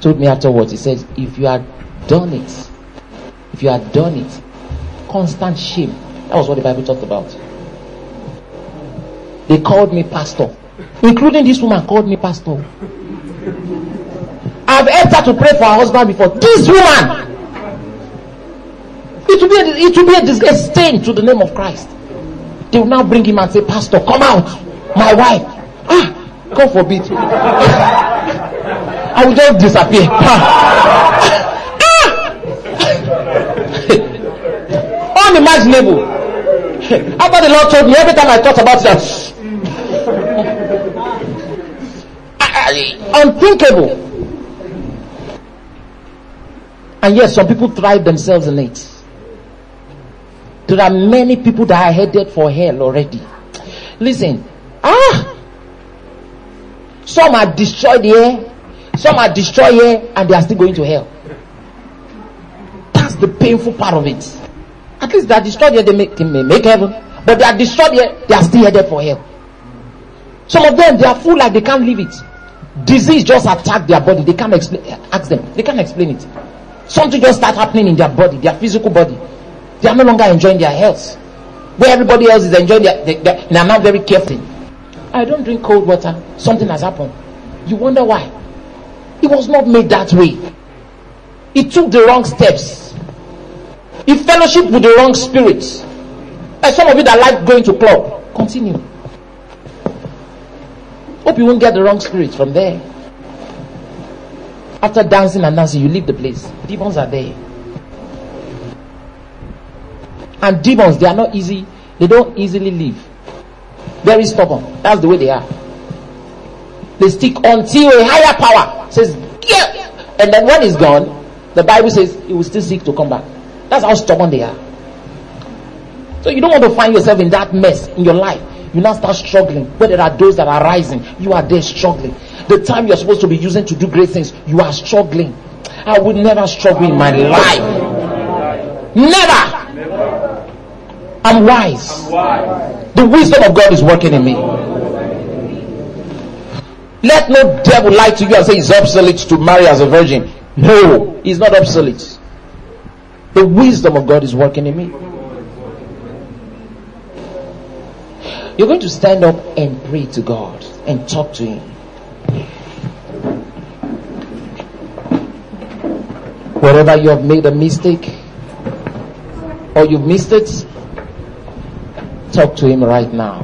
Speaker 3: Told me afterwards, He says, if you had done it, if you had done it, constant shame. That was what the Bible talked about. They called me pastor, including this woman called me pastor. I've asked her to pray for her husband before. This woman, it will be a, it will be a disgrace stain to the name of Christ. They will now bring him and say, Pastor, come out, my wife. Ah, God forbid. I will just disappear. Ah. Unimaginable. After the Lord told me, every time I thought about that, unthinkable. And yet, some people thrive themselves in it. There are many people that are headed for hell already. Listen, ah, some are destroyed here, some are destroyed here, and they are still going to hell. That's the painful part of it. At least they are destroyed here, they, make, they may make heaven, but they are destroyed here, they are still headed for hell. Some of them, they are full like they can't leave it. Disease just attack their body, they can't explain. Ask them, they can't explain it. Something just start happening in their body, their physical body. They are no longer enjoying their health. Where everybody else is enjoying their, they, they, they are not very careful. I don't drink cold water. Something has happened. You wonder why? It was not made that way. It took the wrong steps. It fellowship with the wrong spirits. And some of you that like going to club, continue. Hope you won't get the wrong spirits from there. After dancing and dancing, you leave the place. Demons are there. And demons, they are not easy, they don't easily leave. Very stubborn. That's the way they are. They stick until a higher power says, yeah. And then when it's gone, the Bible says it will still seek to come back. That's how stubborn they are. So you don't want to find yourself in that mess in your life. You now start struggling. Where there are those that are rising, you are there struggling. The time you're supposed to be using to do great things, you are struggling. I would never struggle in my life. Never. I'm wise.
Speaker 4: Why?
Speaker 3: The wisdom of God is working in me. Let no devil lie to you and say it's obsolete to marry as a virgin. No, it's not obsolete. The wisdom of God is working in me. You're going to stand up and pray to God and talk to Him. Wherever you have made a mistake or you've missed it, talk to Him right now.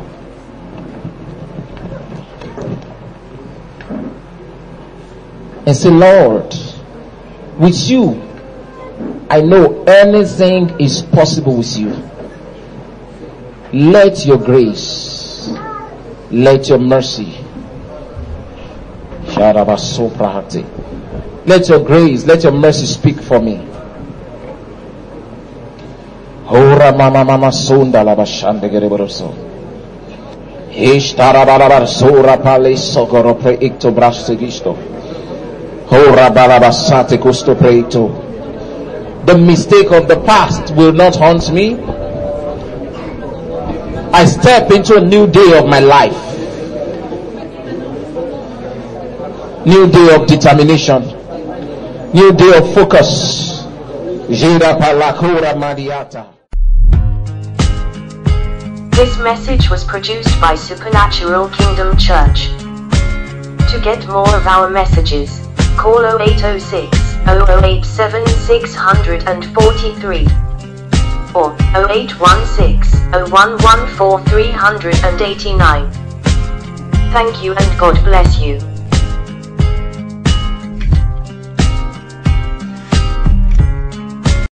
Speaker 3: And say, Lord, with you, I know anything is possible with you. Let your grace, let your mercy, let your grace, let your mercy speak for me. Ora mama mama sunda la bashande gereboroso. Ishtara balabar sura pale sogoro pre icto braste gisto. Ora balabasate custo preito. The mistake of the past will not haunt me. I step into a new day of my life. New day of determination. New day of focus.
Speaker 1: This message was produced by Supernatural Kingdom Church. To get more of our messages, call 0806 0087 643 or 0816 0114 389. Thank you and God bless you.